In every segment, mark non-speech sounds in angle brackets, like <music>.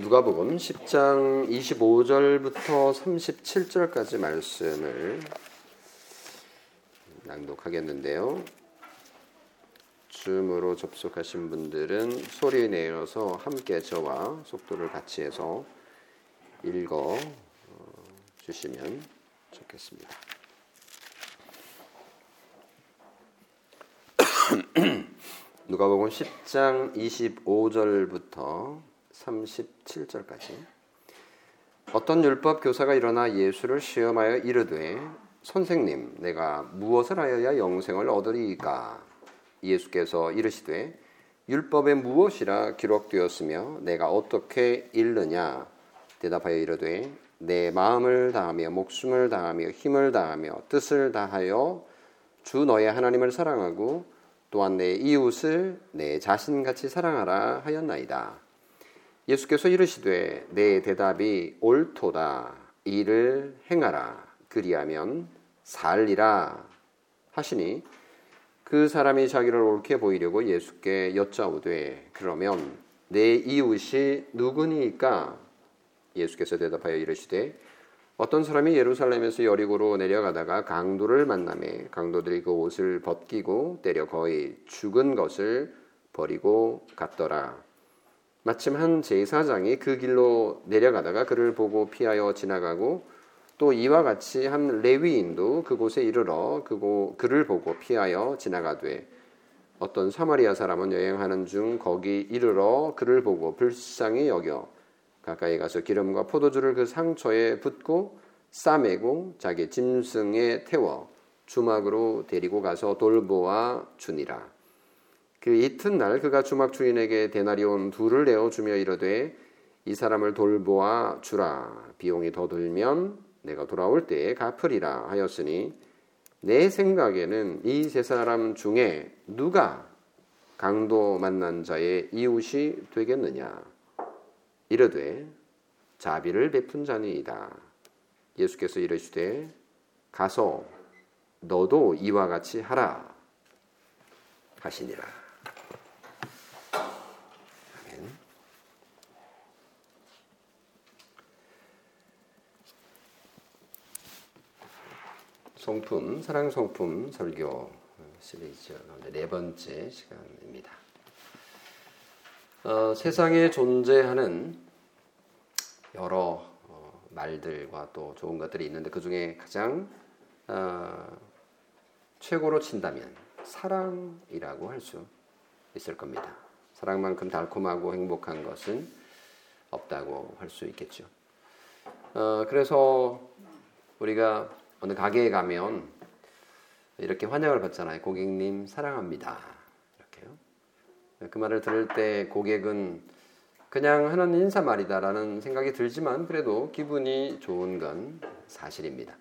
누가복음 10장 25절부터 37절까지 말씀을 낭독하겠는데요. 줌으로 접속하신 분들은 소리 내어서 함께 저와 속도를 같이 해서 읽어 어, 주시면 좋겠습니다. 누가복음 10장 25절부터 37절까지. 어떤 율법 교사가 일어나 예수를 시험하여 이르되 선생님 내가 무엇을 하여야 영생을 얻으리이까? 예수께서 이르시되 율법에 무엇이라 기록되었으며 내가 어떻게 읽느냐? 대답하여 이르되 내 마음을 다하며 목숨을 다하며 힘을 다하며 뜻을 다하여 주 너의 하나님을 사랑하고 또한 내 이웃을 내 자신같이 사랑하라 하였나이다. 예수께서 이르시되 내 대답이 옳도다. 이를 행하라. 그리하면 살리라. 하시니 그 사람이 자기를 옳게 보이려고 예수께 여짜오되 그러면 내 이웃이 누구니까? 예수께서 대답하여 이르시되 어떤 사람이 예루살렘에서 여리고로 내려가다가 강도를 만남에 강도들이 그 옷을 벗기고 때려 거의 죽은 것을 버리고 갔더라. 마침 한 제사장이 그 길로 내려가다가 그를 보고 피하여 지나가고 또 이와 같이 한 레위인도 그곳에 이르러 그고 그를 보고 피하여 지나가되 어떤 사마리아 사람은 여행하는 중 거기 이르러 그를 보고 불쌍히 여겨 가까이 가서 기름과 포도주를 그 상처에 붓고 싸매고 자기 짐승에 태워 주막으로 데리고 가서 돌보아 주니라. 그 이튿날 그가 주막 주인에게 데나리온 둘을 내어 주며 이르되 이 사람을 돌보아 주라. 비용이 더 들면 내가 돌아올 때에 갚으리라 하였으니 내 생각에는 이 세 사람 중에 누가 강도 만난 자의 이웃이 되겠느냐? 이르되 자비를 베푼 자니이다. 예수께서 이르시되 가서 너도 이와 같이 하라. 하시니라 성품, 사랑 성품 설교 시리즈 네 번째 시간입니다. 어, 세상에 존재하는 여러 어, 말들과 또 좋은 것들이 있는데 그 중에 가장 어, 최고로 친다면 사랑이라고 할 수 있을 겁니다. 사랑만큼 달콤하고 행복한 것은 없다고 할 수 있겠죠. 어, 그래서 우리가 어느 가게에 가면 이렇게 환영을 받잖아요. 고객님 사랑합니다. 이렇게요. 그 말을 들을 때 고객은 그냥 하는 인사말이다라는 생각이 들지만 그래도 기분이 좋은 건 사실입니다.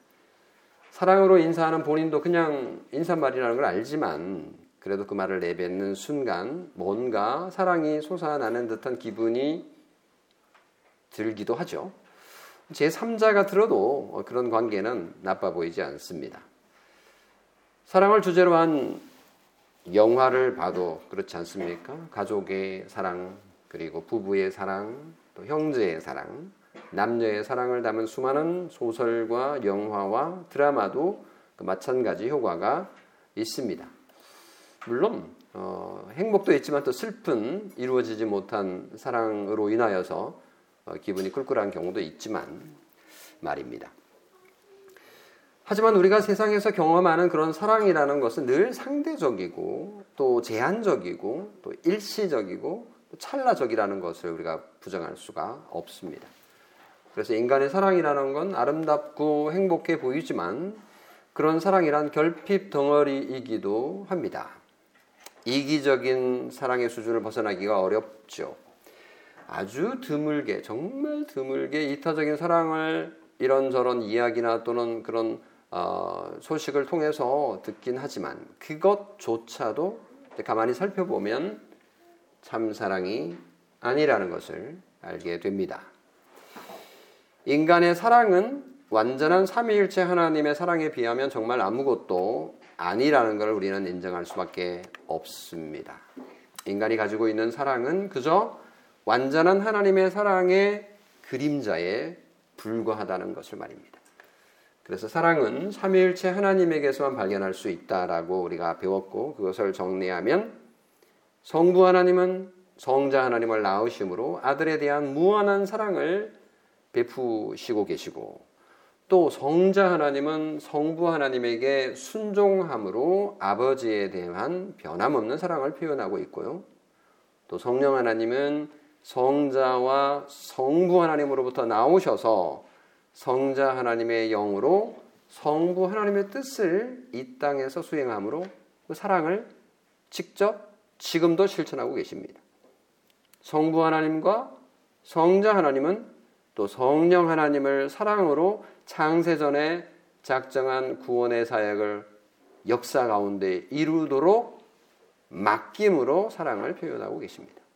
사랑으로 인사하는 본인도 그냥 인사말이라는 걸 알지만 그래도 그 말을 내뱉는 순간 뭔가 사랑이 솟아나는 듯한 기분이 들기도 하죠. 제3자가 들어도 그런 관계는 나빠 보이지 않습니다. 사랑을 주제로 한 영화를 봐도 그렇지 않습니까? 가족의 사랑, 그리고 부부의 사랑, 또 형제의 사랑, 남녀의 사랑을 담은 수많은 소설과 영화와 드라마도 그 마찬가지 효과가 있습니다. 물론 어, 행복도 있지만 또 슬픈 이루어지지 못한 사랑으로 인하여서 어, 기분이 꿀꿀한 경우도 있지만 말입니다. 하지만 우리가 세상에서 경험하는 그런 사랑이라는 것은 늘 상대적이고 또 제한적이고 또 일시적이고 또 찰나적이라는 것을 우리가 부정할 수가 없습니다. 그래서 인간의 사랑이라는 건 아름답고 행복해 보이지만 그런 사랑이란 결핍 덩어리이기도 합니다. 이기적인 사랑의 수준을 벗어나기가 어렵죠. 아주 드물게 정말 드물게 이타적인 사랑을 이런저런 이야기나 또는 그런 어, 소식을 통해서 듣긴 하지만 그것조차도 가만히 살펴보면 참 사랑이 아니라는 것을 알게 됩니다. 인간의 사랑은 완전한 삼위일체 하나님의 사랑에 비하면 정말 아무것도 아니라는 것을 우리는 인정할 수밖에 없습니다. 인간이 가지고 있는 사랑은 그저 완전한 하나님의 사랑의 그림자에 불과하다는 것을 말입니다. 그래서 사랑은 삼위일체 하나님에게서만 발견할 수 있다라고 우리가 배웠고 그것을 정리하면 성부 하나님은 성자 하나님을 낳으심으로 아들에 대한 무한한 사랑을 베푸시고 계시고 또 성자 하나님은 성부 하나님에게 순종함으로 아버지에 대한 변함없는 사랑을 표현하고 있고요. 또 성령 하나님은 성자와 성부 하나님으로부터 나오셔서 성자 하나님의 영으로 성부 하나님의 뜻을 이 땅에서 수행함으로 그 사랑을 직접 지금도 실천하고 계십니다. 성부 하나님과 성자 하나님은 또 성령 하나님을 사랑으로 창세전에 작정한 구원의 사역을 역사 가운데 이루도록 맡김으로 사랑을 표현하고 계십니다.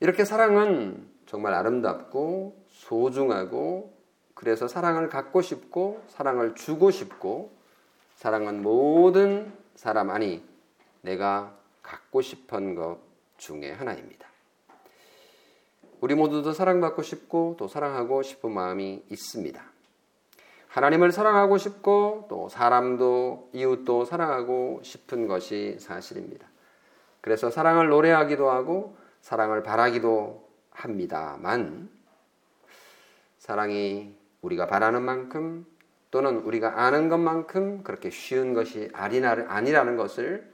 이렇게 사랑은 정말 아름답고 소중하고 그래서 사랑을 갖고 싶고 사랑을 주고 싶고 사랑은 모든 사람 아니 내가 갖고 싶은 것 중에 하나입니다. 우리 모두도 사랑받고 싶고 또 사랑하고 싶은 마음이 있습니다. 하나님을 사랑하고 싶고 또 사람도 이웃도 사랑하고 싶은 것이 사실입니다. 그래서 사랑을 노래하기도 하고 사랑을 바라기도 합니다만 사랑이 우리가 바라는 만큼 또는 우리가 아는 것만큼 그렇게 쉬운 것이 아니라는 것을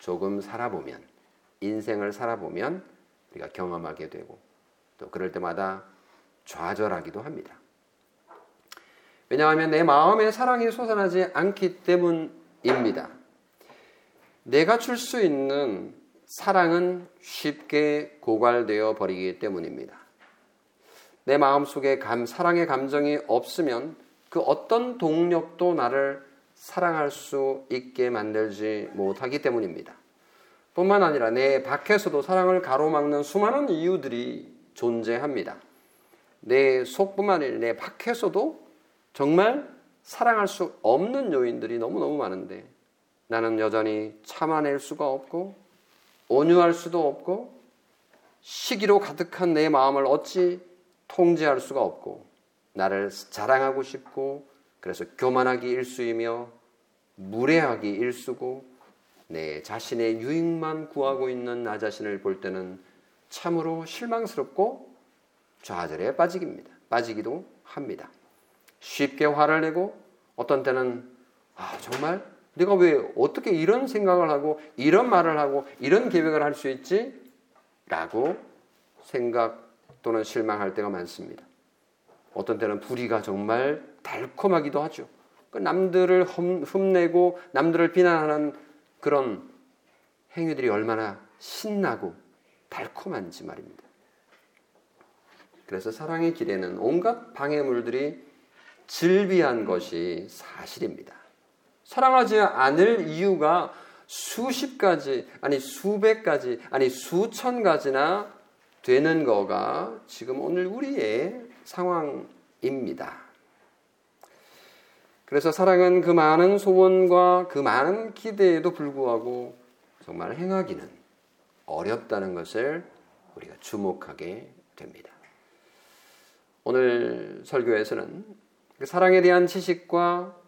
조금 살아보면 인생을 살아보면 우리가 경험하게 되고 또 그럴 때마다 좌절하기도 합니다. 왜냐하면 내 마음에 사랑이 솟아나지 않기 때문입니다. 내가 줄 수 있는 사랑은 쉽게 고갈되어 버리기 때문입니다. 내 마음속에 감, 사랑의 감정이 없으면 그 어떤 동력도 나를 사랑할 수 있게 만들지 못하기 때문입니다. 뿐만 아니라 내 밖에서도 사랑을 가로막는 수많은 이유들이 존재합니다. 내 속뿐만 아니라 내 밖에서도 정말 사랑할 수 없는 요인들이 너무너무 많은데 나는 여전히 참아낼 수가 없고 온유할 수도 없고 시기로 가득한 내 마음을 어찌 통제할 수가 없고 나를 자랑하고 싶고 그래서 교만하기 일수이며 무례하기 일수고 내 자신의 유익만 구하고 있는 나 자신을 볼 때는 참으로 실망스럽고 좌절에 빠지기입니다. 빠지기도 합니다. 쉽게 화를 내고 어떤 때는 아 정말 내가 왜 어떻게 이런 생각을 하고 이런 말을 하고 이런 계획을 할 수 있지? 라고 생각 또는 실망할 때가 많습니다. 어떤 때는 불의가 정말 달콤하기도 하죠. 그 남들을 흠내고 남들을 비난하는 그런 행위들이 얼마나 신나고 달콤한지 말입니다. 그래서 사랑의 길에는 온갖 방해물들이 질비한 것이 사실입니다. 사랑하지 않을 이유가 수십 가지, 아니 수백 가지, 아니 수천 가지나 되는 거가 지금 오늘 우리의 상황입니다. 그래서 사랑은 그 많은 소원과 그 많은 기대에도 불구하고 정말 행하기는 어렵다는 것을 우리가 주목하게 됩니다. 오늘 설교에서는 그 사랑에 대한 지식과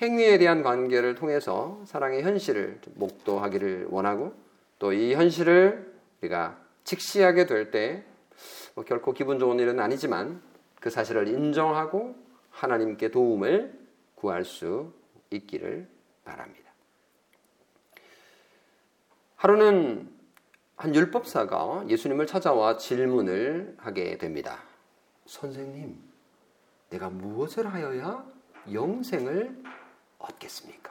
행위에 대한 관계를 통해서 사랑의 현실을 목도하기를 원하고 또 이 현실을 우리가 직시하게 될때뭐 결코 기분 좋은 일은 아니지만 그 사실을 인정하고 하나님께 도움을 구할 수 있기를 바랍니다. 하루는 한 율법사가 예수님을 찾아와 질문을 하게 됩니다. 선생님, 내가 무엇을 하여야 영생을 얻겠습니까?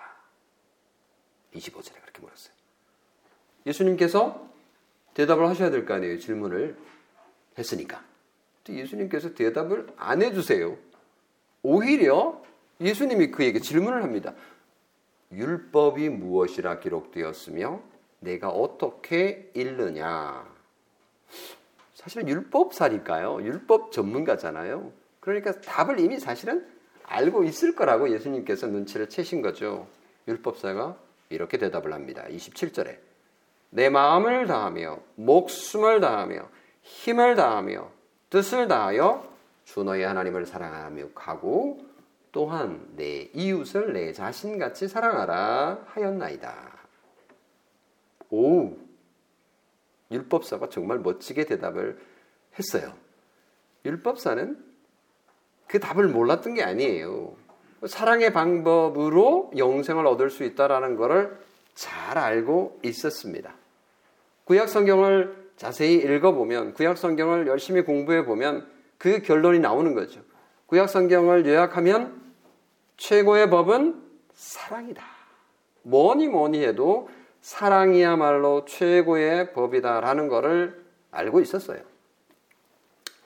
25절에 그렇게 물었어요. 예수님께서 대답을 하셔야 될 거 아니에요. 질문을 했으니까. 예수님께서 대답을 안 해주세요. 오히려 예수님이 그에게 질문을 합니다. 율법이 무엇이라 기록되었으며 내가 어떻게 읽느냐. 사실은 율법사니까요. 율법 전문가잖아요. 그러니까 답을 이미 사실은 알고 있을 거라고 예수님께서 눈치를 채신 거죠. 율법사가 이렇게 대답을 합니다. 27절에 내 마음을 다하며 목숨을 다하며 힘을 다하며 뜻을 다하여 주 너의 하나님을 사랑하며 가고 또한 내 이웃을 내 자신같이 사랑하라 하였나이다. 오, 율법사가 정말 멋지게 대답을 했어요. 율법사는 그 답을 몰랐던 게 아니에요. 사랑의 방법으로 영생을 얻을 수 있다라는 것을 잘 알고 있었습니다. 구약 성경을 자세히 읽어보면, 구약 성경을 열심히 공부해 보면 그 결론이 나오는 거죠. 구약 성경을 요약하면 최고의 법은 사랑이다. 뭐니 뭐니 해도 사랑이야말로 최고의 법이다라는 것을 알고 있었어요.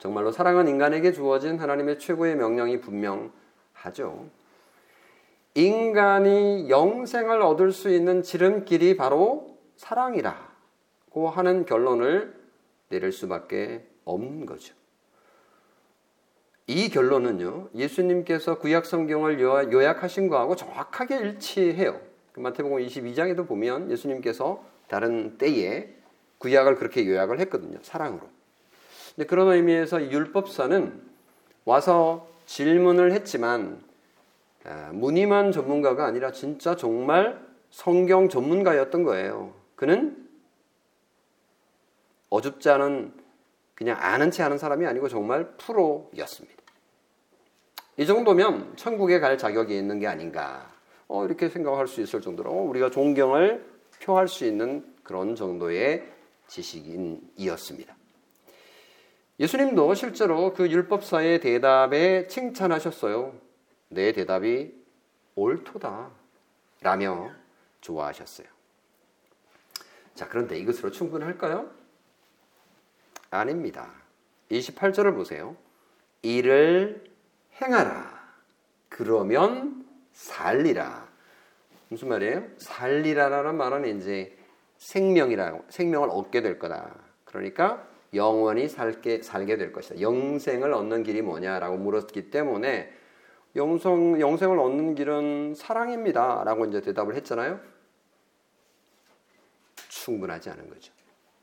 정말로 사랑은 인간에게 주어진 하나님의 최고의 명령이 분명하죠. 인간이 영생을 얻을 수 있는 지름길이 바로 사랑이라고 하는 결론을 내릴 수밖에 없는 거죠. 이 결론은요, 예수님께서 구약 성경을 요약하신 거하고 정확하게 일치해요. 그 마태복음 22장에도 보면 예수님께서 다른 때에 구약을 그렇게 요약을 했거든요. 사랑으로. 근데 그런 의미에서 율법사는 와서 질문을 했지만 아, 무늬만 전문가가 아니라 진짜 정말 성경 전문가였던 거예요. 그는 어줍지 않은 그냥 아는 체 하는 사람이 아니고 정말 프로였습니다. 이 정도면 천국에 갈 자격이 있는 게 아닌가 어, 이렇게 생각할 수 있을 정도로 우리가 존경을 표할 수 있는 그런 정도의 지식인이었습니다. 예수님도 실제로 그 율법사의 대답에 칭찬하셨어요. 내 대답이 옳도다. 라며 좋아하셨어요. 자, 그런데 이것으로 충분할까요? 아닙니다. 28절을 보세요. 이를 행하라. 그러면 살리라. 무슨 말이에요? 살리라라는 말은 이제 생명이라 생명을 얻게 될 거다. 그러니까 영원히 살게 살게 될 것이다. 영생을 얻는 길이 뭐냐라고 물었기 때문에 영성 영생을 얻는 길은 사랑입니다 라고 이제 대답을 했잖아요. 충분하지 않은 거죠.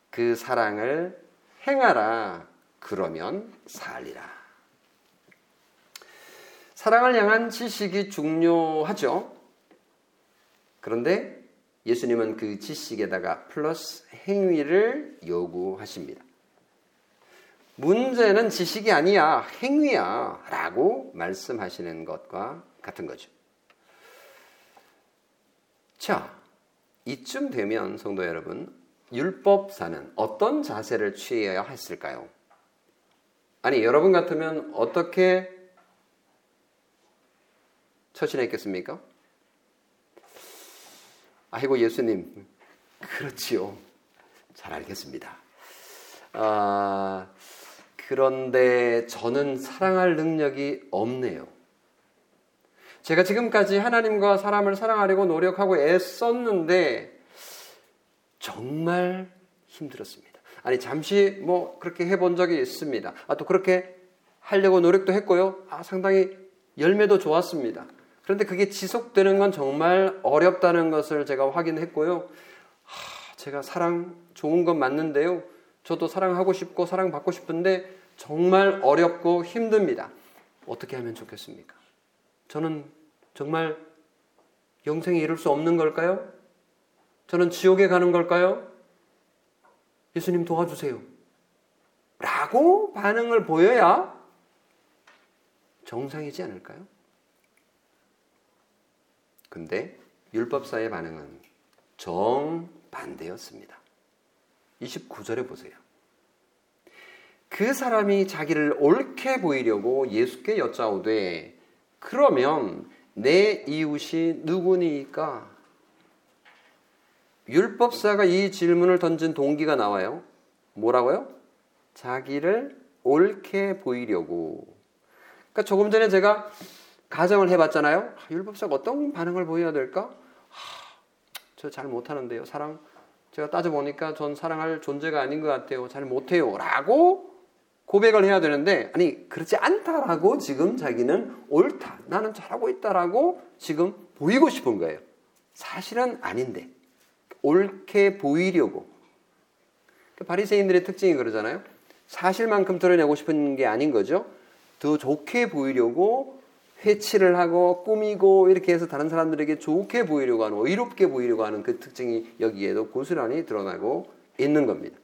그 사랑을 행하라. 그러면 살리라. 사랑을 향한 지식이 중요하죠. 그런데 예수님은 그 지식에다가 플러스 행위를 요구하십니다. 문제는 지식이 아니야, 행위야. 라고 말씀하시는 것과 같은 거죠. 자, 이쯤 되면 성도 여러분, 율법사는 어떤 자세를 취해야 했을까요? 아니, 여러분 같으면 어떻게 처신했겠습니까? 아이고, 예수님. 그렇지요. 잘 알겠습니다. 아, 그런데 저는 사랑할 능력이 없네요. 제가 지금까지 하나님과 사람을 사랑하려고 노력하고 애썼는데 정말 힘들었습니다. 아니 잠시 뭐 그렇게 해본 적이 있습니다. 아, 또 그렇게 하려고 노력도 했고요. 아, 상당히 열매도 좋았습니다. 그런데 그게 지속되는 건 정말 어렵다는 것을 제가 확인했고요. 하, 제가 사랑 좋은 건 맞는데요. 저도 사랑하고 싶고 사랑받고 싶은데 정말 어렵고 힘듭니다. 어떻게 하면 좋겠습니까? 저는 정말 영생에 이룰 수 없는 걸까요? 저는 지옥에 가는 걸까요? 예수님 도와주세요. 라고 반응을 보여야 정상이지 않을까요? 근데 율법사의 반응은 정반대였습니다. 29절에 보세요. 그 사람이 자기를 옳게 보이려고 예수께 여짜오되 그러면 내 이웃이 누구니까? 율법사가 이 질문을 던진 동기가 나와요. 뭐라고요? 자기를 옳게 보이려고. 그러니까 조금 전에 제가 가정을 해봤잖아요. 율법사가 어떤 반응을 보여야 될까? 저 잘 못하는데요. 사랑 제가 따져보니까 전 사랑할 존재가 아닌 것 같아요. 잘 못해요. 라고 고백을 해야 되는데 아니 그렇지 않다라고 지금 자기는 옳다 나는 잘하고 있다라고 지금 보이고 싶은 거예요. 사실은 아닌데 옳게 보이려고 바리새인들의 특징이 그러잖아요. 사실만큼 드러내고 싶은 게 아닌 거죠. 더 좋게 보이려고 회치를 하고 꾸미고 이렇게 해서 다른 사람들에게 좋게 보이려고 하는 의롭게 보이려고 하는 그 특징이 여기에도 고스란히 드러나고 있는 겁니다.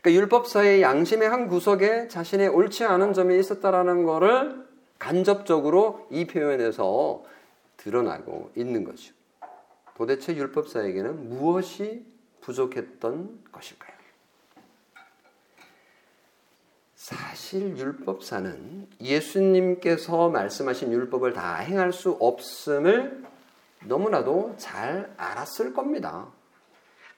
그러니까 율법사의 양심의 한 구석에 자신의 옳지 않은 점이 있었다라는 것을 간접적으로 이 표현에서 드러나고 있는 거죠. 도대체 율법사에게는 무엇이 부족했던 것일까요? 사실 율법사는 예수님께서 말씀하신 율법을 다 행할 수 없음을 너무나도 잘 알았을 겁니다.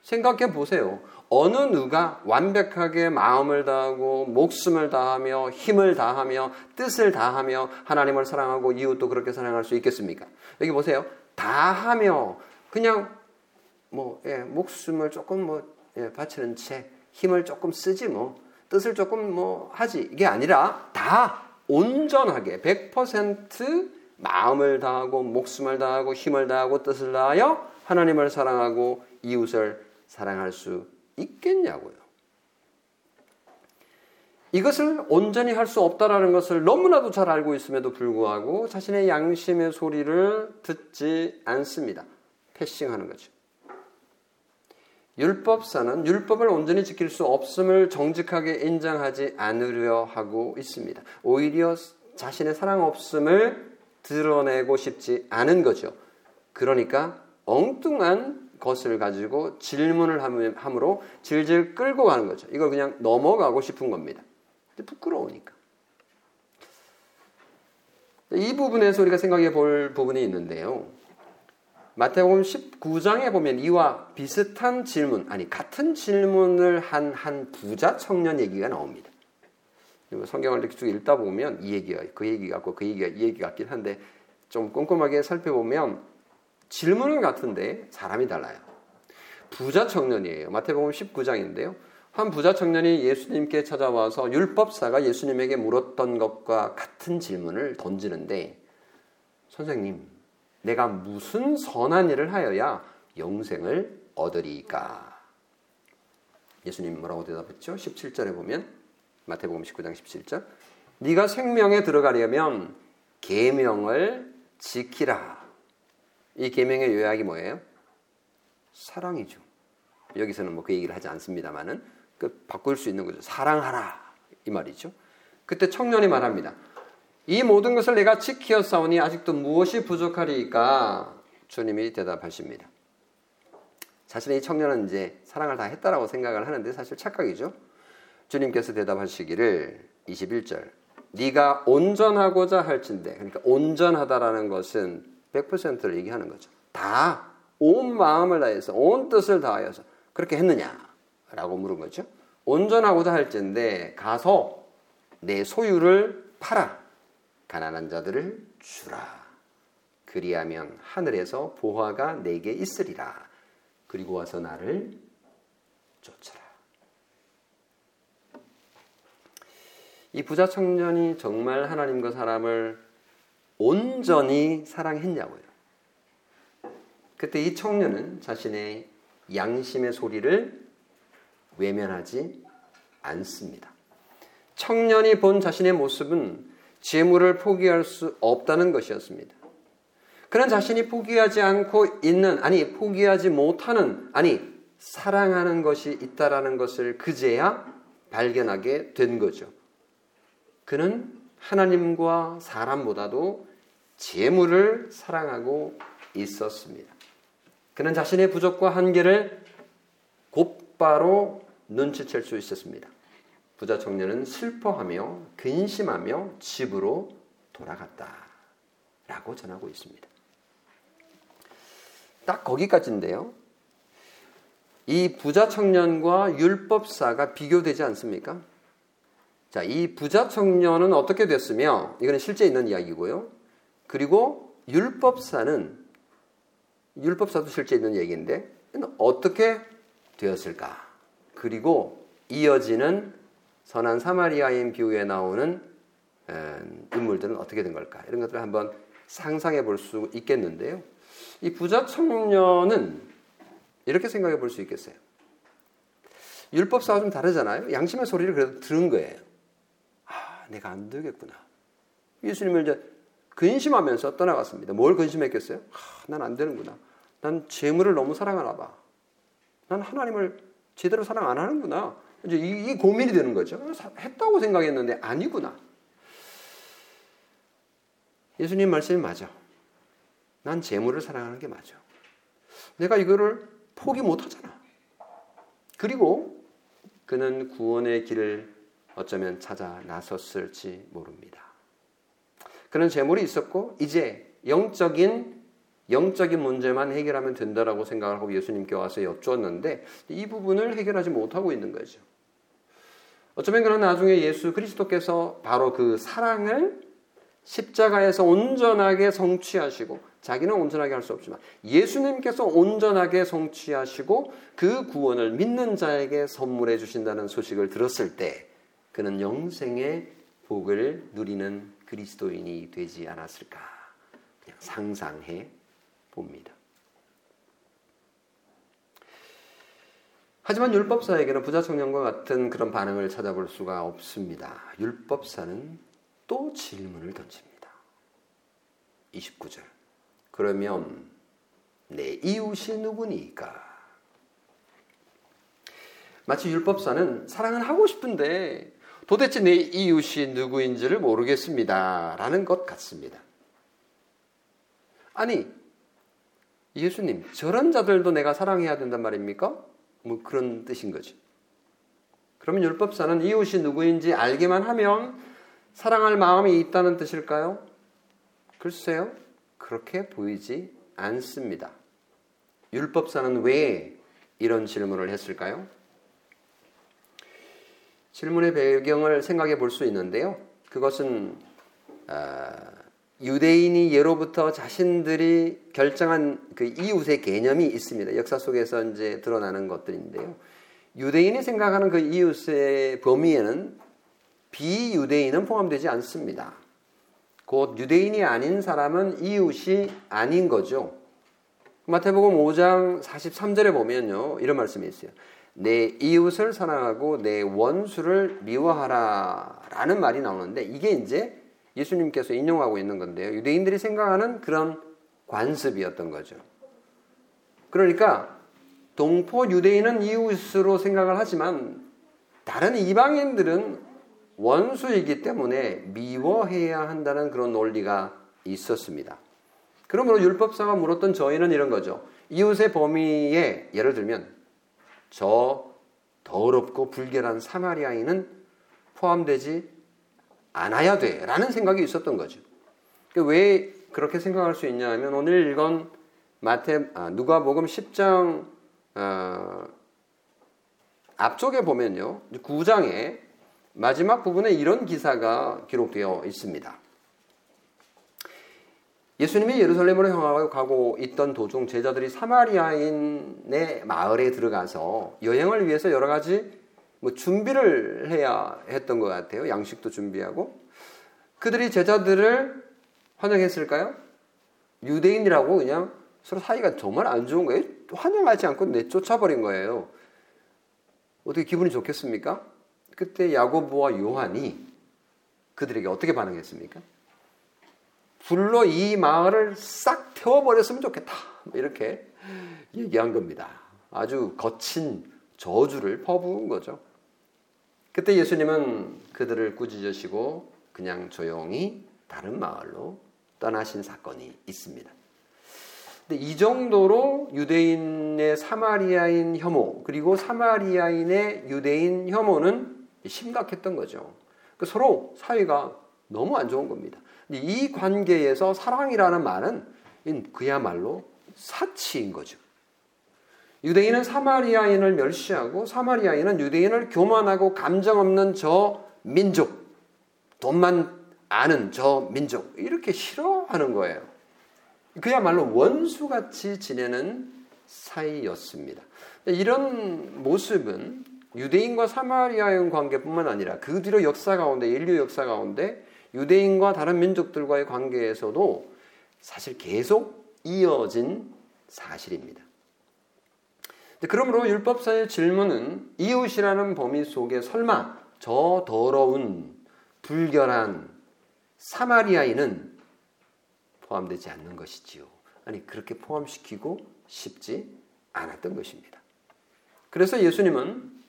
생각해 보세요. 어느 누가 완벽하게 마음을 다하고 목숨을 다하며 힘을 다하며 뜻을 다하며 하나님을 사랑하고 이웃도 그렇게 사랑할 수 있겠습니까? 여기 보세요. 다하며 그냥 뭐 예, 목숨을 조금 뭐 예, 바치는 채 힘을 조금 쓰지 뭐 뜻을 조금 뭐 하지 이게 아니라 다 온전하게 100% 마음을 다하고 목숨을 다하고 힘을 다하고 뜻을 다하여 하나님을 사랑하고 이웃을 사랑할 수 있겠냐고요. 이것을 온전히 할 수 없다라는 것을 너무나도 잘 알고 있음에도 불구하고 자신의 양심의 소리를 듣지 않습니다. 패싱하는 거죠. 율법사는 율법을 온전히 지킬 수 없음을 정직하게 인정하지 않으려 하고 있습니다. 오히려 자신의 사랑 없음을 드러내고 싶지 않은 거죠. 그러니까 엉뚱한 것을 가지고 질문을 함으로 질질 끌고 가는 거죠. 이걸 그냥 넘어가고 싶은 겁니다. 부끄러우니까. 이 부분에서 우리가 생각해 볼 부분이 있는데요. 마태복음 19장에 보면 이와 비슷한 질문, 아니 같은 질문을 한 한 부자 청년 얘기가 나옵니다. 성경을 이렇게 쭉 읽다 보면 이 얘기가 그 얘기 같고 그 얘기가 이 얘기 같긴 한데 좀 꼼꼼하게 살펴보면 질문은 같은데 사람이 달라요. 부자 청년이에요. 마태복음 19장인데요. 한 부자 청년이 예수님께 찾아와서 율법사가 예수님에게 물었던 것과 같은 질문을 던지는데 선생님 내가 무슨 선한 일을 하여야 영생을 얻으리까? 예수님 뭐라고 대답했죠? 17절에 보면 마태복음 19장 17절 네가 생명에 들어가려면 계명을 지키라. 이 계명의 요약이 뭐예요? 사랑이죠. 여기서는 뭐 그 얘기를 하지 않습니다만은 그 바꿀 수 있는 거죠. 사랑하라 이 말이죠. 그때 청년이 말합니다. 이 모든 것을 내가 지키었사오니 아직도 무엇이 부족하리까? 주님이 대답하십니다. 자신의 이 청년은 이제 사랑을 다 했다라고 생각을 하는데 사실 착각이죠. 주님께서 대답하시기를 21절 네가 온전하고자 할진대 그러니까 온전하다라는 것은 100%를 얘기하는 거죠. 다 온 마음을 다해서 온 뜻을 다하여서 그렇게 했느냐라고 물은 거죠. 온전하고자 할진데 가서 내 소유를 팔아 가난한 자들을 주라. 그리하면 하늘에서 보화가 내게 있으리라. 그리고 와서 나를 쫓아라. 이 부자 청년이 정말 하나님과 사람을 온전히 사랑했냐고요. 그때 이 청년은 자신의 양심의 소리를 외면하지 않습니다. 청년이 본 자신의 모습은 재물을 포기할 수 없다는 것이었습니다. 그런 자신이 포기하지 않고 있는, 아니, 포기하지 못하는, 아니, 사랑하는 것이 있다라는 것을 그제야 발견하게 된 거죠. 그는 하나님과 사람보다도 재물을 사랑하고 있었습니다. 그는 자신의 부족과 한계를 곧바로 눈치챌 수 있었습니다. 부자 청년은 슬퍼하며 근심하며 집으로 돌아갔다. 라고 전하고 있습니다. 딱 거기까지인데요. 이 부자 청년과 율법사가 비교되지 않습니까? 자, 이 부자 청년은 어떻게 됐으며, 이거는 실제 있는 이야기고요. 그리고 율법사는, 율법사도 실제 있는 얘기인데, 어떻게 되었을까? 그리고 이어지는 선한 사마리아인 비유에 나오는 인물들은 어떻게 된 걸까? 이런 것들을 한번 상상해 볼 수 있겠는데요. 이 부자 청년은 이렇게 생각해 볼 수 있겠어요. 율법사와 좀 다르잖아요. 양심의 소리를 그래도 들은 거예요. 아, 내가 안 되겠구나. 예수님을 이제 근심하면서 떠나갔습니다. 뭘 근심했겠어요? 아, 난안 되는구나. 난 재물을 너무 사랑하나 봐. 난 하나님을 제대로 사랑 안 하는구나. 이제 이, 이 고민이 되는 거죠. 했다고 생각했는데 아니구나. 예수님 말씀이 맞아. 난 재물을 사랑하는 게 맞아. 내가 이거를 포기 못 하잖아. 그리고 그는 구원의 길을 어쩌면 찾아 나섰을지 모릅니다. 그는 재물이 있었고 이제 영적인 영적인 문제만 해결하면 된다라고 생각을 하고 예수님께 와서 여쭈었는데 이 부분을 해결하지 못하고 있는 거죠. 어쩌면 그런 나중에 예수 그리스도께서 바로 그 사랑을 십자가에서 온전하게 성취하시고 자기는 온전하게 할 수 없지만 예수님께서 온전하게 성취하시고 그 구원을 믿는 자에게 선물해 주신다는 소식을 들었을 때 그는 영생의 복을 누리는 그리스도인이 되지 않았을까 그냥 상상해 봅니다. 하지만 율법사에게는 부자 청년과 같은 그런 반응을 찾아볼 수가 없습니다. 율법사는 또 질문을 던집니다. 29절. 그러면 내 이웃이 누구니까? 마치 율법사는 사랑은 하고 싶은데 도대체 내 이웃이 누구인지를 모르겠습니다. 라는 것 같습니다. 아니, 예수님, 저런 자들도 내가 사랑해야 된단 말입니까? 뭐 그런 뜻인 거지. 그러면 율법사는 이웃이 누구인지 알기만 하면 사랑할 마음이 있다는 뜻일까요? 글쎄요. 그렇게 보이지 않습니다. 율법사는 왜 이런 질문을 했을까요? 질문의 배경을 생각해 볼 수 있는데요. 그것은 아, 유대인이 예로부터 자신들이 결정한 그 이웃의 개념이 있습니다. 역사 속에서 이제 드러나는 것들인데요. 유대인이 생각하는 그 이웃의 범위에는 비유대인은 포함되지 않습니다. 곧 유대인이 아닌 사람은 이웃이 아닌 거죠. 마태복음 5장 43절에 보면요. 이런 말씀이 있어요. 내 이웃을 사랑하고 내 원수를 미워하라 라는 말이 나오는데 이게 이제 예수님께서 인용하고 있는 건데요. 유대인들이 생각하는 그런 관습이었던 거죠. 그러니까 동포 유대인은 이웃으로 생각을 하지만 다른 이방인들은 원수이기 때문에 미워해야 한다는 그런 논리가 있었습니다. 그러므로 율법사가 물었던 저희는 이런 거죠. 이웃의 범위에 예를 들면 저 더럽고 불결한 사마리아인은 포함되지 않아야 돼. 라는 생각이 있었던 거죠. 그러니까 왜 그렇게 생각할 수 있냐 하면 오늘 읽은 마태, 아, 누가 복음 10장, 어, 앞쪽에 보면요. 9장에 마지막 부분에 이런 기사가 기록되어 있습니다. 예수님이 예루살렘으로 향하고 있던 도중 제자들이 사마리아인의 마을에 들어가서 여행을 위해서 여러 가지 뭐 준비를 해야 했던 것 같아요. 양식도 준비하고. 그들이 제자들을 환영했을까요? 유대인이라고 그냥 서로 사이가 정말 안 좋은 거예요. 환영하지 않고 내쫓아버린 거예요. 어떻게 기분이 좋겠습니까? 그때 야고보와 요한이 그들에게 어떻게 반응했습니까? 불로 이 마을을 싹 태워버렸으면 좋겠다. 이렇게 얘기한 겁니다. 아주 거친 저주를 퍼부은 거죠. 그때 예수님은 그들을 꾸짖으시고 그냥 조용히 다른 마을로 떠나신 사건이 있습니다. 근데 이 정도로 유대인의 사마리아인 혐오 그리고 사마리아인의 유대인 혐오는 심각했던 거죠. 그 서로 사이가 너무 안 좋은 겁니다. 이 관계에서 사랑이라는 말은 그야말로 사치인 거죠. 유대인은 사마리아인을 멸시하고 사마리아인은 유대인을 교만하고 감정 없는 저 민족, 돈만 아는 저 민족 이렇게 싫어하는 거예요. 그야말로 원수같이 지내는 사이였습니다. 이런 모습은 유대인과 사마리아인 관계뿐만 아니라 그 뒤로 역사 가운데 인류 역사 가운데 유대인과 다른 민족들과의 관계에서도 사실 계속 이어진 사실입니다. 그러므로 율법사의 질문은 이웃이라는 범위 속에 설마 저 더러운 불결한 사마리아인은 포함되지 않는 것이지요. 아니 그렇게 포함시키고 싶지 않았던 것입니다. 그래서 예수님은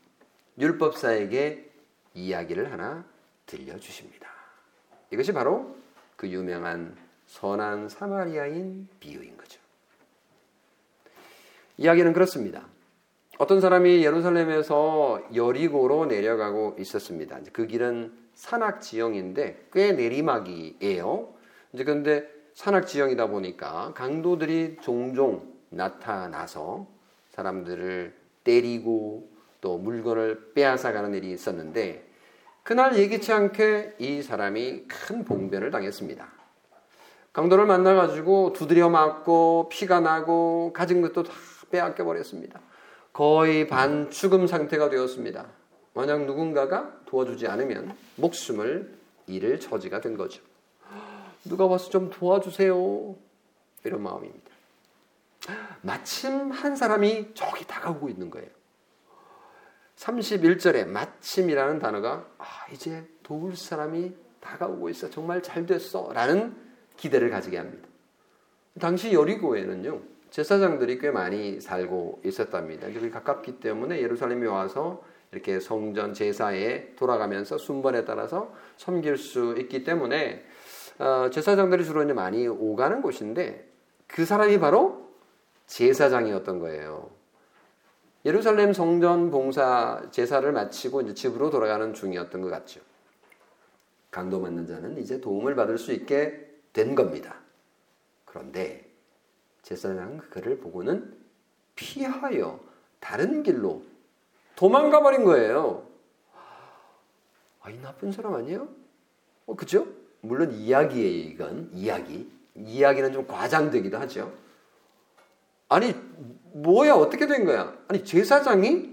율법사에게 이야기를 하나 들려주십니다. 이것이 바로 그 유명한 선한 사마리아인 비유인 거죠. 이야기는 그렇습니다. 어떤 사람이 예루살렘에서 여리고로 내려가고 있었습니다. 그 길은 산악 지형인데 꽤 내리막이에요. 이제 근데 산악 지형이다 보니까 강도들이 종종 나타나서 사람들을 때리고 또 물건을 빼앗아 가는 일이 있었는데 그날 예기치 않게 이 사람이 큰 봉변을 당했습니다. 강도를 만나가지고 두드려 맞고 피가 나고 가진 것도 다 빼앗겨 버렸습니다. 거의 반 죽음 상태가 되었습니다. 만약 누군가가 도와주지 않으면 목숨을 잃을 처지가 된 거죠. 누가 와서 좀 도와주세요. 이런 마음입니다. 마침 한 사람이 저기 다가오고 있는 거예요. 31절에 마침이라는 단어가 아, 이제 도울 사람이 다가오고 있어. 정말 잘 됐어. 라는 기대를 가지게 합니다. 당시 여리고에는요. 제사장들이 꽤 많이 살고 있었답니다. 여기 가깝기 때문에 예루살렘에 와서 이렇게 성전 제사에 돌아가면서 순번에 따라서 섬길 수 있기 때문에 어, 제사장들이 주로 이제 많이 오가는 곳인데 그 사람이 바로 제사장이었던 거예요. 예루살렘 성전 봉사 제사를 마치고 이제 집으로 돌아가는 중이었던 것 같죠. 강도 맞는 자는 이제 도움을 받을 수 있게 된 겁니다. 그런데 제사장 그를 보고는 피하여 다른 길로 도망가 버린 거예요. 아, 이 나쁜 사람 아니에요? 어, 그죠? 물론 이야기예요, 이건. 이야기. 이야기는 좀 과장되기도 하죠. 아니, 뭐야, 어떻게 된 거야? 아니, 제사장이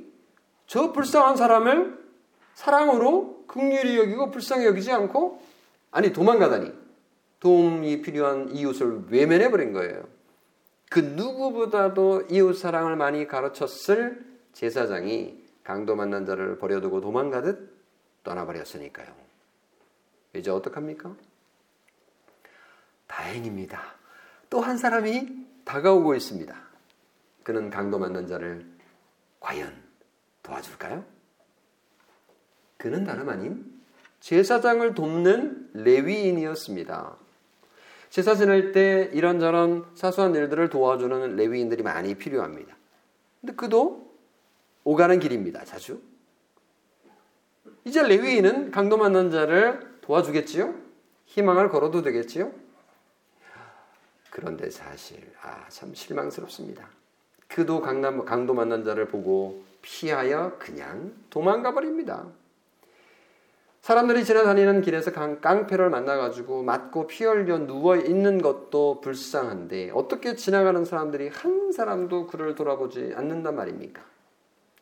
저 불쌍한 사람을 사랑으로 극률이 여기고 불쌍히 여기지 않고, 아니, 도망가다니. 도움이 필요한 이웃을 외면해 버린 거예요. 그 누구보다도 이웃 사랑을 많이 가르쳤을 제사장이 강도 만난 자를 버려두고 도망가듯 떠나버렸으니까요. 이제 어떡합니까? 다행입니다. 또 한 사람이 다가오고 있습니다. 그는 강도 만난 자를 과연 도와줄까요? 그는 다름 아닌 제사장을 돕는 레위인이었습니다. 제사 지낼 때 이런저런 사소한 일들을 도와주는 레위인들이 많이 필요합니다. 근데 그도 오가는 길입니다. 자주. 이제 레위인은 강도 만난 자를 도와주겠지요? 희망을 걸어도 되겠지요? 그런데 사실 아 참 실망스럽습니다. 그도 강남, 강도 만난 자를 보고 피하여 그냥 도망가 버립니다. 사람들이 지나다니는 길에서 깡패를 만나가지고 맞고 피 흘려 누워 있는 것도 불쌍한데 어떻게 지나가는 사람들이 한 사람도 그를 돌아보지 않는단 말입니까?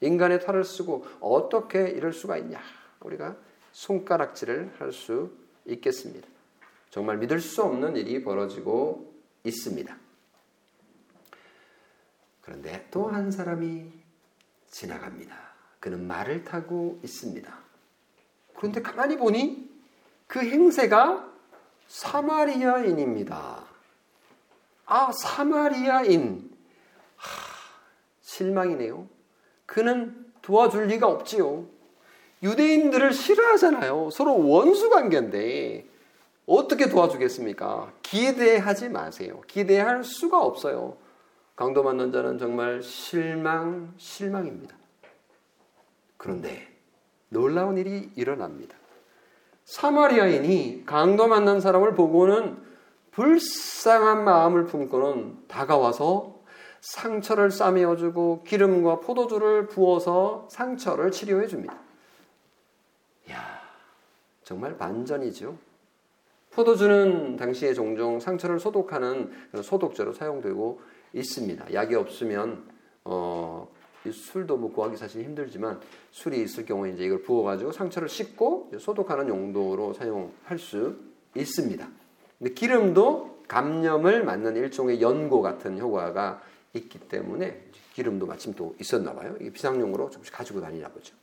인간의 탈을 쓰고 어떻게 이럴 수가 있냐? 우리가 손가락질을 할 수 있겠습니다. 정말 믿을 수 없는 일이 벌어지고 있습니다. 그런데 또 한 사람이 지나갑니다. 그는 말을 타고 있습니다. 그런데 가만히 보니 그 행세가 사마리아인입니다. 아, 사마리아인. 하, 실망이네요. 그는 도와줄 리가 없지요. 유대인들을 싫어하잖아요. 서로 원수 관계인데 어떻게 도와주겠습니까? 기대하지 마세요. 기대할 수가 없어요. 강도 만난 자는 정말 실망, 실망입니다. 그런데 놀라운 일이 일어납니다. 사마리아인이 강도 만난 사람을 보고는 불쌍한 마음을 품고는 다가와서 상처를 싸매어주고 기름과 포도주를 부어서 상처를 치료해 줍니다. 야 정말 반전이죠. 포도주는 당시에 종종 상처를 소독하는 소독제로 사용되고 있습니다. 약이 없으면 어, 술도 뭐 구하기 사실 힘들지만 술이 있을 경우에 이제 이걸 부어가지고 상처를 씻고 소독하는 용도로 사용할 수 있습니다. 근데 기름도 감염을 막는 일종의 연고 같은 효과가 있기 때문에 기름도 마침 또 있었나 봐요. 이 비상용으로 조금씩 가지고 다니나 보죠.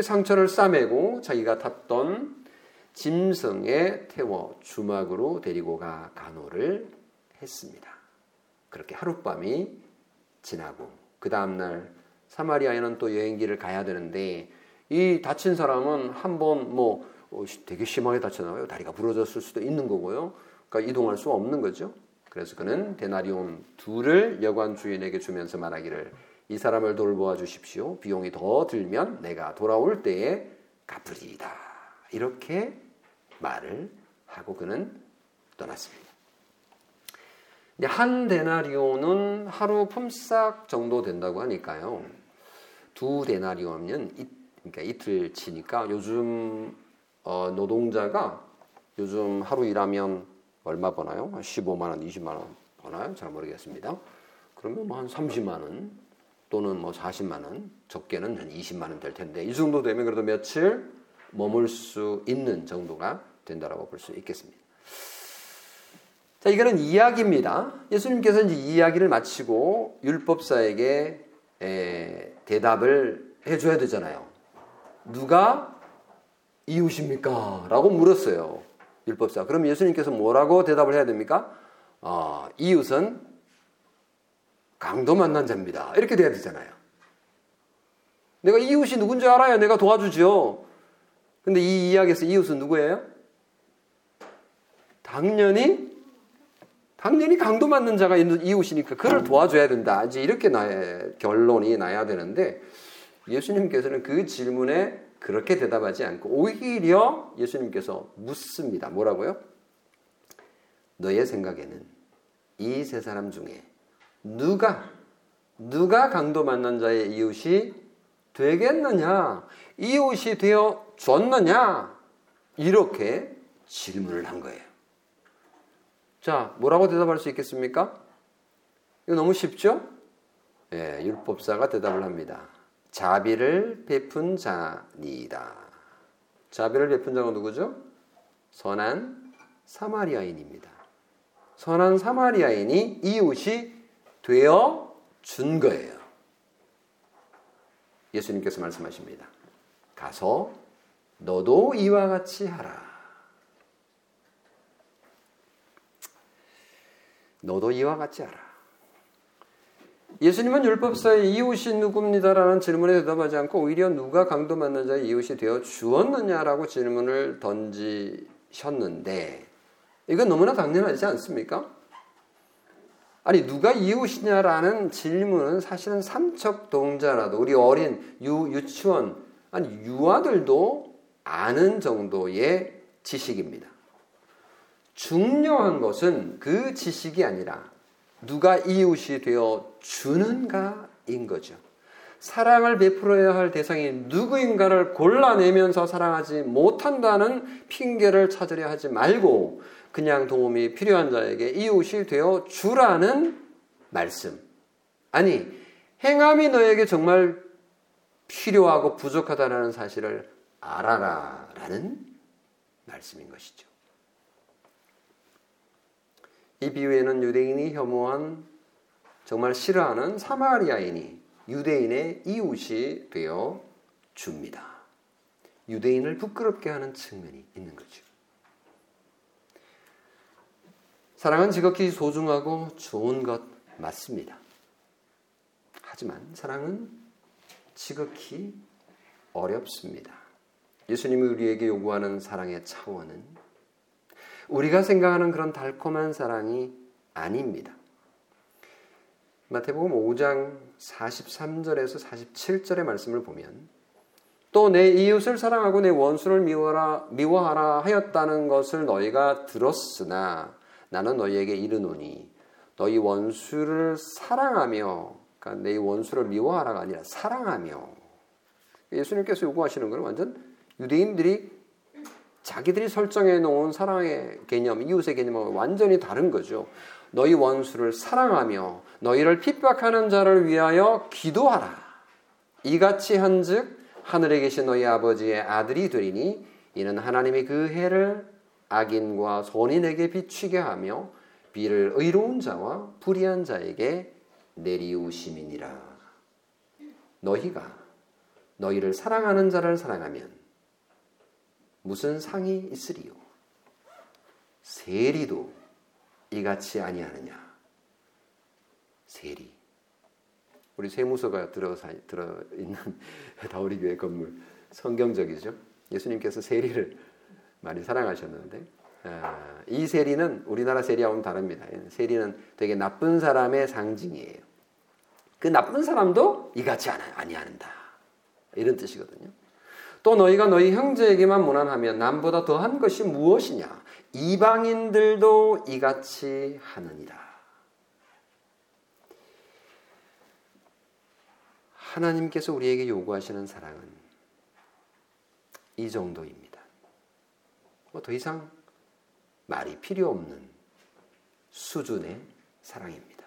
상처를 싸매고 자기가 탔던 짐승에 태워 주막으로 데리고 가 간호를 했습니다. 그렇게 하룻밤이 지나고 그 다음날 사마리아에는 또 여행기를 가야 되는데 이 다친 사람은 한 번 뭐 어, 되게 심하게 다쳤나봐요. 다리가 부러졌을 수도 있는 거고요. 그러니까 이동할 수 없는 거죠. 그래서 그는 데나리온 둘을 여관 주인에게 주면서 말하기를 이 사람을 돌보아 주십시오. 비용이 더 들면 내가 돌아올 때에 갚으리이다. 이렇게 말을 하고 그는 떠났습니다. 한 데나리온은 하루 품삯 정도 된다고 하니까요. 두 데나리온은 이, 그러니까 이틀 치니까 요즘 어, 노동자가 요즘 하루 일하면 얼마 버나요? 15만 원, 20만 원 버나요? 잘 모르겠습니다. 그러면 뭐 한 30만 원 또는 뭐 40만 원, 적게는 한 20만 원 될 텐데 이 정도 되면 그래도 며칠 머물 수 있는 정도가 된다라고 볼 수 있겠습니다. 자, 이거는 이야기입니다. 예수님께서 이제 이야기를 마치고 율법사에게 에, 대답을 해줘야 되잖아요. 누가 이웃입니까? 라고 물었어요. 율법사. 그럼 예수님께서 뭐라고 대답을 해야 됩니까? 어, 이웃은 강도 만난 자입니다. 이렇게 돼야 되잖아요. 내가 이웃이 누군지 알아야 내가 도와주죠. 근데 이 이야기에서 이웃은 누구예요? 당연히 당연히 강도 맞는 자가 이웃이니까 그를 도와줘야 된다. 이제 이렇게 나의 결론이 나야 되는데 예수님께서는 그 질문에 그렇게 대답하지 않고 오히려 예수님께서 묻습니다. 뭐라고요? 너의 생각에는 이 세 사람 중에 누가 누가 강도 만난 자의 이웃이 되겠느냐? 이웃이 되어 줬느냐? 이렇게 질문을 한 거예요. 자, 뭐라고 대답할 수 있겠습니까? 이거 너무 쉽죠? 예, 율법사가 대답을 합니다. 자비를 베푼 자니이다. 자비를 베푼 자가 누구죠? 선한 사마리아인입니다. 선한 사마리아인이 이웃이 되어 준 거예요. 예수님께서 말씀하십니다. 가서 너도 이와 같이 하라. 너도 이와 같이 하라. 예수님은 율법사의 이웃이 누굽니다라는 질문에 대답하지 않고 오히려 누가 강도 만난 자의 이웃이 되어 주었느냐라고 질문을 던지셨는데 이건 너무나 당연하지 않습니까? 아니 누가 이웃이냐라는 질문은 사실은 삼척 동자라도 우리 어린 유, 유치원 아니 유아들도 아는 정도의 지식입니다. 중요한 것은 그 지식이 아니라 누가 이웃이 되어 주는가인 거죠. 사랑을 베풀어야 할 대상이 누구인가를 골라내면서 사랑하지 못한다는 핑계를 찾으려 하지 말고 그냥 도움이 필요한 자에게 이웃이 되어 주라는 말씀. 아니, 행함이 너에게 정말 필요하고 부족하다는 사실을 알아라 라는 말씀인 것이죠. 이 비유에는 유대인이 혐오한 정말 싫어하는 사마리아인이 유대인의 이웃이 되어 줍니다. 유대인을 부끄럽게 하는 측면이 있는 거죠. 사랑은 지극히 소중하고 좋은 것 맞습니다. 하지만 사랑은 지극히 어렵습니다. 예수님이 우리에게 요구하는 사랑의 차원은 우리가 생각하는 그런 달콤한 사랑이 아닙니다. 마태복음 5장 43절에서 47절의 말씀을 보면 또 내 이웃을 사랑하고 내 원수를 미워하라, 미워하라 하였다는 것을 너희가 들었으나 나는 너희에게 이르노니 너희 원수를 사랑하며 그러니까 내 원수를 미워하라가 아니라 사랑하며 예수님께서 요구하시는 것은 완전 유대인들이 자기들이 설정해 놓은 사랑의 개념, 이웃의 개념은 완전히 다른 거죠. 너희 원수를 사랑하며 너희를 핍박하는 자를 위하여 기도하라. 이같이 한즉 하늘에 계신 너희 아버지의 아들이 되리니 이는 하나님이 그 해를 악인과 선인에게 비추게 하며 비를 의로운 자와 불의한 자에게 내리우심이니라. 너희가 너희를 사랑하는 자를 사랑하면 무슨 상이 있으리요? 세리도 이같이 아니하느냐? 세리. 우리 세무서가 들어 있는 <laughs> 다우리 교회 건물 성경적이죠. 예수님께서 세리를 많이 사랑하셨는데 아, 이 세리는 우리나라 세리하고는 다릅니다. 세리는 되게 나쁜 사람의 상징이에요. 그 나쁜 사람도 이같이 아니한다. 이런 뜻이거든요. 또 너희가 너희 형제에게만 무난하면 남보다 더한 것이 무엇이냐? 이방인들도 이같이 하느니라. 하나님께서 우리에게 요구하시는 사랑은 이 정도입니다. 뭐 더 이상 말이 필요 없는 수준의 사랑입니다.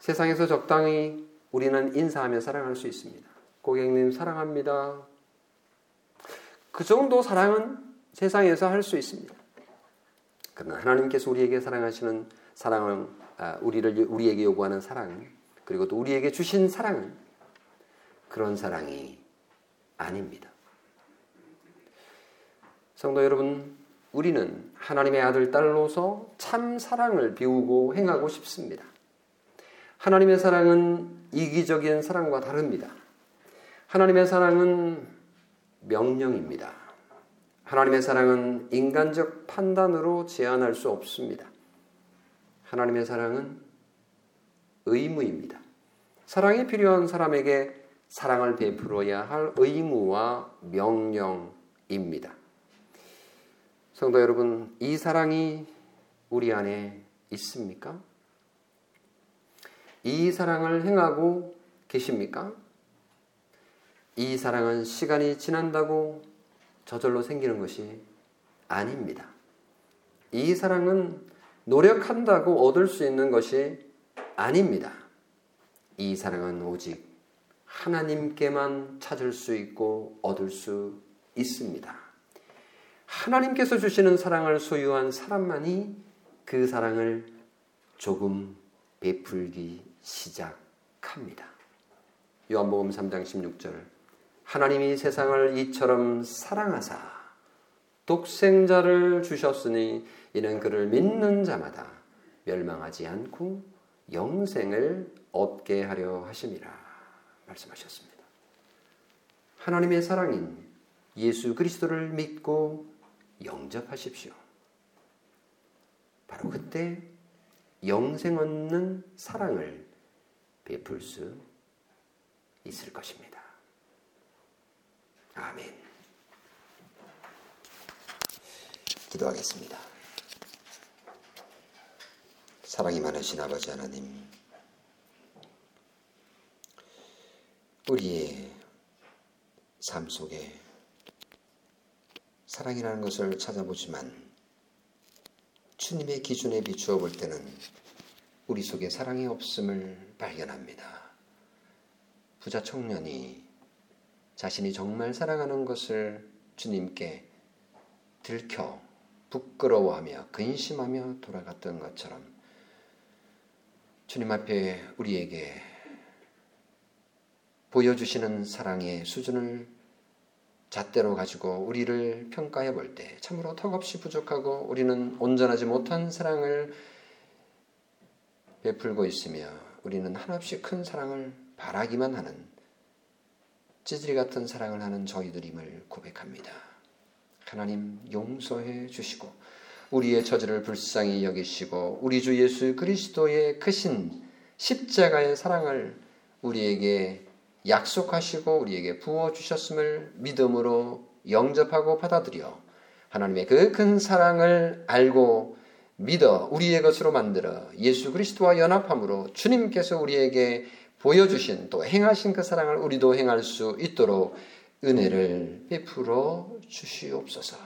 세상에서 적당히 우리는 인사하며 사랑할 수 있습니다. 고객님 사랑합니다. 그 정도 사랑은 세상에서 할 수 있습니다. 그러나 하나님께서 우리에게 사랑하시는 사랑은 아, 우리를 우리에게 요구하는 사랑 그리고 또 우리에게 주신 사랑은 그런 사랑이 아닙니다. 성도 여러분, 우리는 하나님의 아들, 딸로서 참 사랑을 배우고 행하고 싶습니다. 하나님의 사랑은 이기적인 사랑과 다릅니다. 하나님의 사랑은 명령입니다. 하나님의 사랑은 인간적 판단으로 제한할 수 없습니다. 하나님의 사랑은 의무입니다. 사랑이 필요한 사람에게 사랑을 베풀어야 할 의무와 명령입니다. 성도 여러분, 이 사랑이 우리 안에 있습니까? 이 사랑을 행하고 계십니까? 이 사랑은 시간이 지난다고 저절로 생기는 것이 아닙니다. 이 사랑은 노력한다고 얻을 수 있는 것이 아닙니다. 이 사랑은 오직 하나님께만 찾을 수 있고 얻을 수 있습니다. 하나님께서 주시는 사랑을 소유한 사람만이 그 사랑을 조금 베풀기 시작합니다. 요한복음 3장 16절 하나님이 세상을 이처럼 사랑하사 독생자를 주셨으니 이는 그를 믿는 자마다 멸망하지 않고 영생을 얻게 하려 하심이라 말씀하셨습니다. 하나님의 사랑인 예수 그리스도를 믿고 영접하십시오. 바로 그때 영생 얻는 사랑을 베풀 수 있을 것입니다. 아멘. 기도하겠습니다. 사랑이 많으신 아버지 하나님, 우리의 삶 속에 사랑이라는 것을 찾아보지만 주님의 기준에 비추어 볼 때는 우리 속에 사랑이 없음을 발견합니다. 부자 청년이 자신이 정말 사랑하는 것을 주님께 들켜 부끄러워하며 근심하며 돌아갔던 것처럼 주님 앞에 우리에게 보여주시는 사랑의 수준을 잣대로 가지고 우리를 평가해 볼 때 참으로 턱없이 부족하고 우리는 온전하지 못한 사랑을 베풀고 있으며 우리는 한없이 큰 사랑을 바라기만 하는 찌질이 같은 사랑을 하는 저희들임을 고백합니다. 하나님 용서해 주시고 우리의 처지를 불쌍히 여기시고 우리 주 예수 그리스도의 크신 십자가의 사랑을 우리에게 약속하시고 우리에게 부어 주셨음을 믿음으로 영접하고 받아들여 하나님의 그 큰 사랑을 알고 믿어 우리의 것으로 만들어 예수 그리스도와 연합함으로 주님께서 우리에게 보여주신 또 행하신 그 사랑을 우리도 행할 수 있도록 은혜를 베풀어 주시옵소서.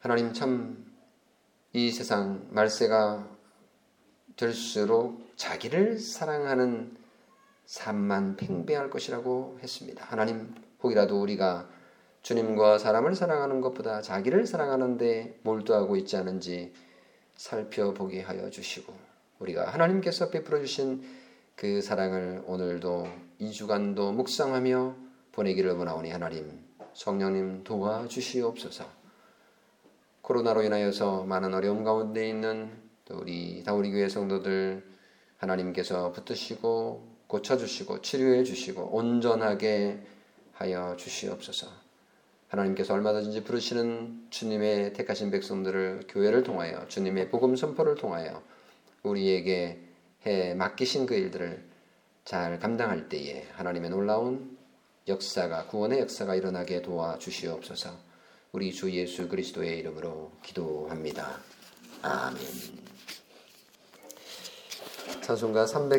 하나님 참 이 세상 말세가 될수록 자기를 사랑하는 삶만 팽배할 것이라고 했습니다. 하나님 혹이라도 우리가 주님과 사람을 사랑하는 것보다 자기를 사랑하는데 몰두하고 있지 않은지 살펴보게 하여 주시고 우리가 하나님께서 베풀어 주신 그 사랑을 오늘도 이 주간도 묵상하며 보내기를 원하오니 하나님 성령님 도와주시옵소서. 코로나로 인하여서 많은 어려움 가운데 있는 또 우리 다우리 교회 성도들 하나님께서 붙드시고 고쳐주시고 치료해 주시고 온전하게 하여 주시옵소서. 하나님께서 얼마든지 부르시는 주님의 택하신 백성들을 교회를 통하여 주님의 복음 선포를 통하여 우리에게 해 맡기신 그 일들을 잘 감당할 때에 하나님의 놀라운 역사가 구원의 역사가 일어나게 도와 주시옵소서. 우리 주 예수 그리스도의 이름으로 기도합니다. 아멘. 찬송가 300